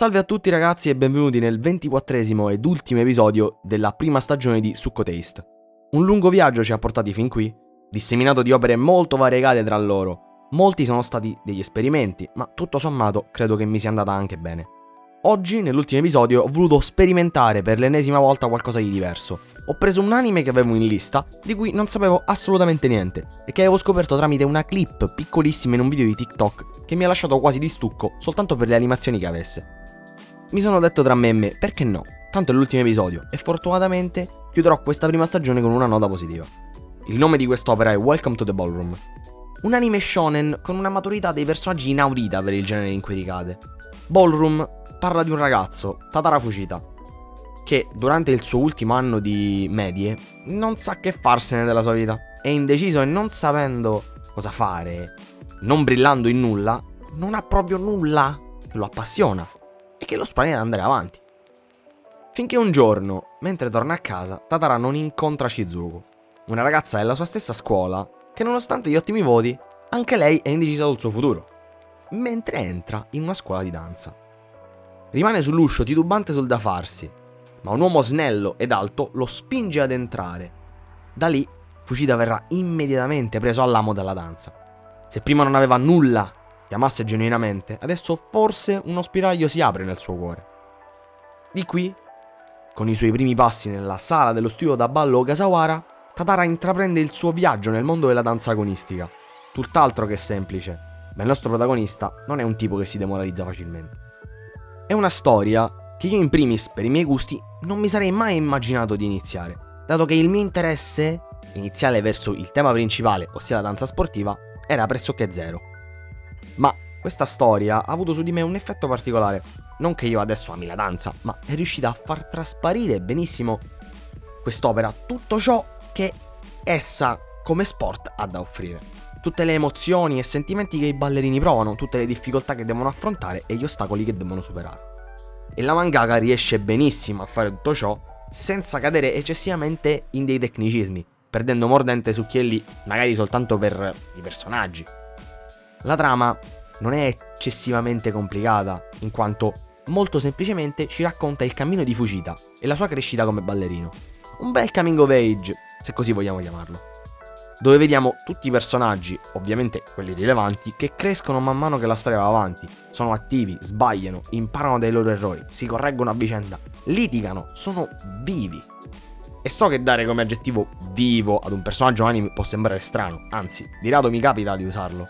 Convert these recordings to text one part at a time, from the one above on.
Salve a tutti ragazzi e benvenuti nel 24esimo ed ultimo episodio della prima stagione di Succo Taste. Un lungo viaggio ci ha portati fin qui, disseminato di opere molto variegate tra loro. Molti sono stati degli esperimenti, ma tutto sommato credo che mi sia andata anche bene. Oggi, nell'ultimo episodio, ho voluto sperimentare per l'ennesima volta qualcosa di diverso. Ho preso un anime che avevo in lista, di cui non sapevo assolutamente niente, e che avevo scoperto tramite una clip piccolissima in un video di TikTok che mi ha lasciato quasi di stucco soltanto per le animazioni che avesse. Mi sono detto tra me e me, perché no? Tanto è l'ultimo episodio, e fortunatamente chiuderò questa prima stagione con una nota positiva. Il nome di quest'opera è Welcome to the Ballroom. Un anime shonen con una maturità dei personaggi inaudita per il genere in cui ricade. Ballroom parla di un ragazzo, Tatara Fucita, che durante il suo ultimo anno di medie non sa che farsene della sua vita. È indeciso e non sapendo cosa fare, non brillando in nulla, non ha proprio nulla che lo appassiona e che lo spaventa ad andare avanti. Finché un giorno, mentre torna a casa, Tatara non incontra Shizuku, una ragazza della sua stessa scuola che nonostante gli ottimi voti, anche lei è indecisa sul suo futuro, mentre entra in una scuola di danza. Rimane sull'uscio titubante sul da farsi, ma un uomo snello ed alto lo spinge ad entrare. Da lì Fucida verrà immediatamente preso all'amo della danza. Se prima non aveva nulla che amasse genuinamente, adesso forse uno spiraglio si apre nel suo cuore. Di qui, con i suoi primi passi nella sala dello studio da ballo Ogasawara, Tatara intraprende il suo viaggio nel mondo della danza agonistica. Tutt'altro che semplice, ma il nostro protagonista non è un tipo che si demoralizza facilmente. È una storia che io in primis, per i miei gusti, non mi sarei mai immaginato di iniziare, dato che il mio interesse iniziale verso il tema principale, ossia la danza sportiva, era pressoché zero. Ma questa storia ha avuto su di me un effetto particolare. Non che io adesso ami la danza, ma è riuscita a far trasparire benissimo quest'opera tutto ciò che essa come sport ha da offrire tutte le emozioni e sentimenti che i ballerini provano, tutte le difficoltà che devono affrontare e gli ostacoli che devono superare. E la mangaka riesce benissimo a fare tutto ciò senza cadere eccessivamente in dei tecnicismi, perdendo mordente su chielli magari soltanto per i personaggi. La trama non è eccessivamente complicata, in quanto molto semplicemente ci racconta il cammino di Fujita e la sua crescita come ballerino. Un bel coming of age, se così vogliamo chiamarlo dove vediamo tutti i personaggi, ovviamente quelli rilevanti, che crescono man mano che la storia va avanti, sono attivi, sbagliano, imparano dai loro errori, si correggono a vicenda, litigano, sono vivi. E so che dare come aggettivo vivo ad un personaggio anime può sembrare strano, anzi, di rado mi capita di usarlo.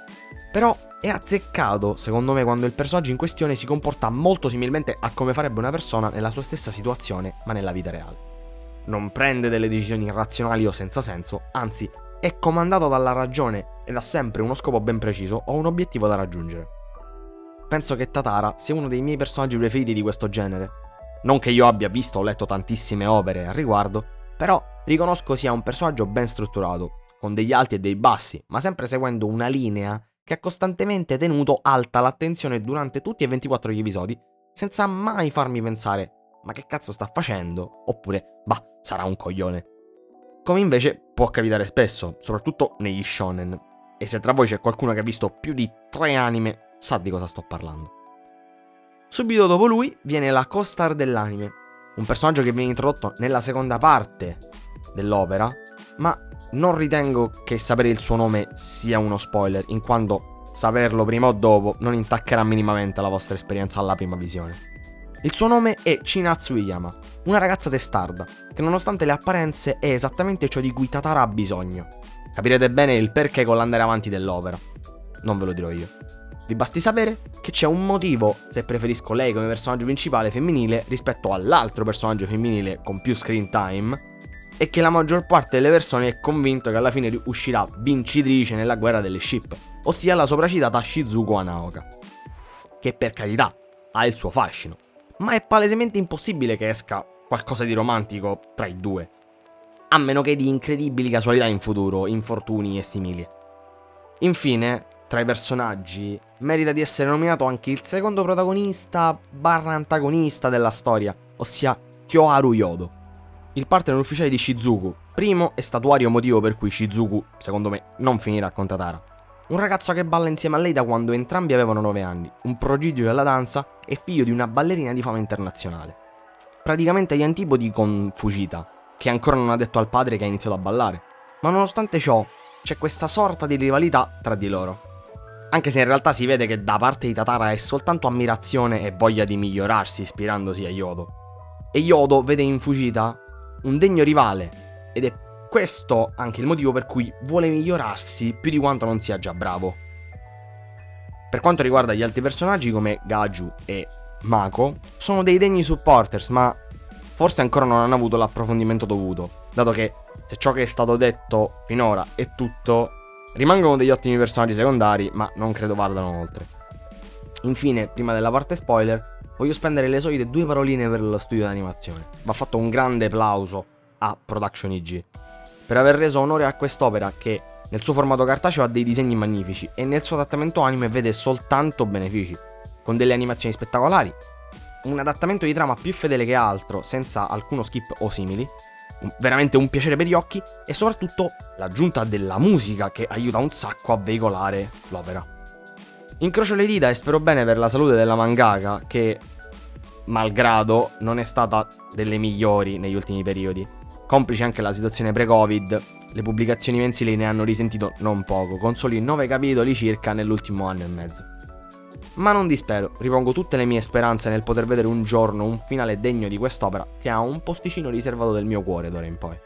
Però è azzeccato, secondo me, quando il personaggio in questione si comporta molto similmente a come farebbe una persona nella sua stessa situazione, ma nella vita reale. Non prende delle decisioni irrazionali o senza senso, anzi è comandato dalla ragione ed ha sempre uno scopo ben preciso o un obiettivo da raggiungere. Penso che Tatara sia uno dei miei personaggi preferiti di questo genere. Non che io abbia visto o letto tantissime opere al riguardo, però riconosco sia un personaggio ben strutturato, con degli alti e dei bassi, ma sempre seguendo una linea che ha costantemente tenuto alta l'attenzione durante tutti e 24 gli episodi, senza mai farmi pensare ma che cazzo sta facendo? Oppure, bah, sarà un coglione come invece può capitare spesso, soprattutto negli shonen. E se tra voi c'è qualcuno che ha visto più di tre anime, sa di cosa sto parlando. Subito dopo lui viene la co-star dell'anime, un personaggio che viene introdotto nella seconda parte dell'opera, ma non ritengo che sapere il suo nome sia uno spoiler, in quanto saperlo prima o dopo non intaccherà minimamente la vostra esperienza alla prima visione. Il suo nome è Chinatsu Iyama, una ragazza testarda, che nonostante le apparenze è esattamente ciò di cui Tatara ha bisogno. Capirete bene il perché con l'andare avanti dell'opera. Non ve lo dirò io. Vi basti sapere che c'è un motivo se preferisco lei come personaggio principale femminile rispetto all'altro personaggio femminile con più screen time e che la maggior parte delle persone è convinto che alla fine uscirà vincitrice nella guerra delle ship, ossia la sopracitata Shizuko Anaoka. Che per carità ha il suo fascino, ma è palesemente impossibile che esca qualcosa di romantico tra i due. A meno che di incredibili casualità in futuro, infortuni e simili. Infine, tra i personaggi, merita di essere nominato anche il secondo protagonista barra antagonista della storia, ossia Kyoharu Yodo, il partner ufficiale di Shizuku, primo e statuario motivo per cui Shizuku, secondo me, non finirà con Tatara. Un ragazzo che balla insieme a lei da quando entrambi avevano 9 anni, un prodigio della danza e figlio di una ballerina di fama internazionale. Praticamente gli antipodi con Fujita, che ancora non ha detto al padre che ha iniziato a ballare. Ma nonostante ciò, c'è questa sorta di rivalità tra di loro. Anche se in realtà si vede che da parte di Tatara è soltanto ammirazione e voglia di migliorarsi ispirandosi a Yodo. E Yodo vede in Fujita un degno rivale ed è questo anche il motivo per cui vuole migliorarsi più di quanto non sia già bravo. Per quanto riguarda gli altri personaggi come Gaju e Mako, sono dei degni supporters, ma forse ancora non hanno avuto l'approfondimento dovuto, dato che se ciò che è stato detto finora è tutto, rimangono degli ottimi personaggi secondari, ma non credo vadano oltre. Infine, prima della parte spoiler, voglio spendere le solite due paroline per lo studio di animazione. Va fatto un grande applauso a Production IG per aver reso onore a quest'opera che nel suo formato cartaceo ha dei disegni magnifici e nel suo adattamento anime vede soltanto benefici, con delle animazioni spettacolari, un adattamento di trama più fedele che altro, senza alcuno skip o simili, veramente un piacere per gli occhi e soprattutto l'aggiunta della musica che aiuta un sacco a veicolare l'opera. Incrocio le dita e spero bene per la salute della mangaka che, malgrado, non è stata delle migliori negli ultimi periodi Complice anche la situazione pre-Covid, le pubblicazioni mensili ne hanno risentito non poco, con soli 9 capitoli circa nell'ultimo anno e mezzo. Ma non dispero, ripongo tutte le mie speranze nel poter vedere un giorno un finale degno di quest'opera che ha un posticino riservato del mio cuore d'ora in poi.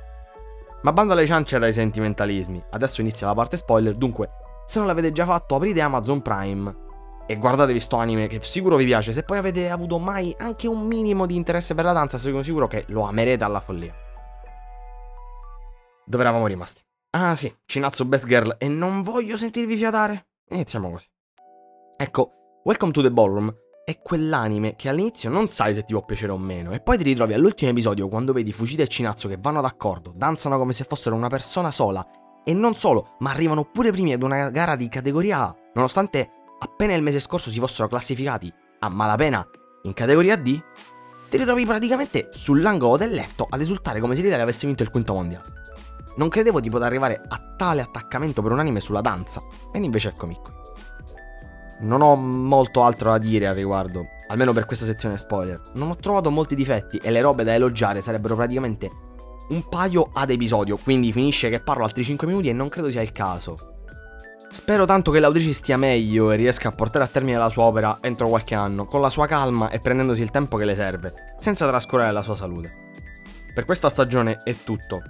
Ma bando alle ciance dai sentimentalismi, adesso inizia la parte spoiler, dunque se non l'avete già fatto aprite Amazon Prime e guardatevi sto anime che sicuro vi piace, se poi avete avuto mai anche un minimo di interesse per la danza sono sicuro che lo amerete alla follia. Dove eravamo rimasti? Ah sì, Cinazzo Best Girl e non voglio sentirvi fiatare. Iniziamo così. Ecco, Welcome to the Ballroom è quell'anime che all'inizio non sai se ti può piacere o meno e poi ti ritrovi all'ultimo episodio quando vedi Fujita e Cinazzo che vanno d'accordo, danzano come se fossero una persona sola e non solo, ma arrivano pure primi ad una gara di categoria A, nonostante appena il mese scorso si fossero classificati a malapena in categoria D, ti ritrovi praticamente sull'angolo del letto ad esultare come se l'Italia avesse vinto il quinto mondiale. Non credevo di poter arrivare a tale attaccamento per un anime sulla danza, ed invece eccomi qui. Non ho molto altro da dire al riguardo, almeno per questa sezione spoiler. Non ho trovato molti difetti e le robe da elogiare sarebbero praticamente un paio ad episodio, quindi finisce che parlo altri 5 minuti e non credo sia il caso. Spero tanto che l'autrice stia meglio e riesca a portare a termine la sua opera entro qualche anno, con la sua calma e prendendosi il tempo che le serve, senza trascurare la sua salute. Per questa stagione è tutto.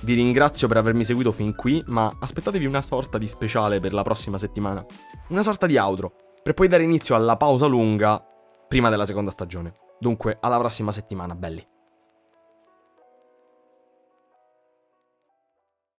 Vi ringrazio per avermi seguito fin qui, ma aspettatevi una sorta di speciale per la prossima settimana. Una sorta di outro, per poi dare inizio alla pausa lunga prima della seconda stagione. Dunque, alla prossima settimana, belli.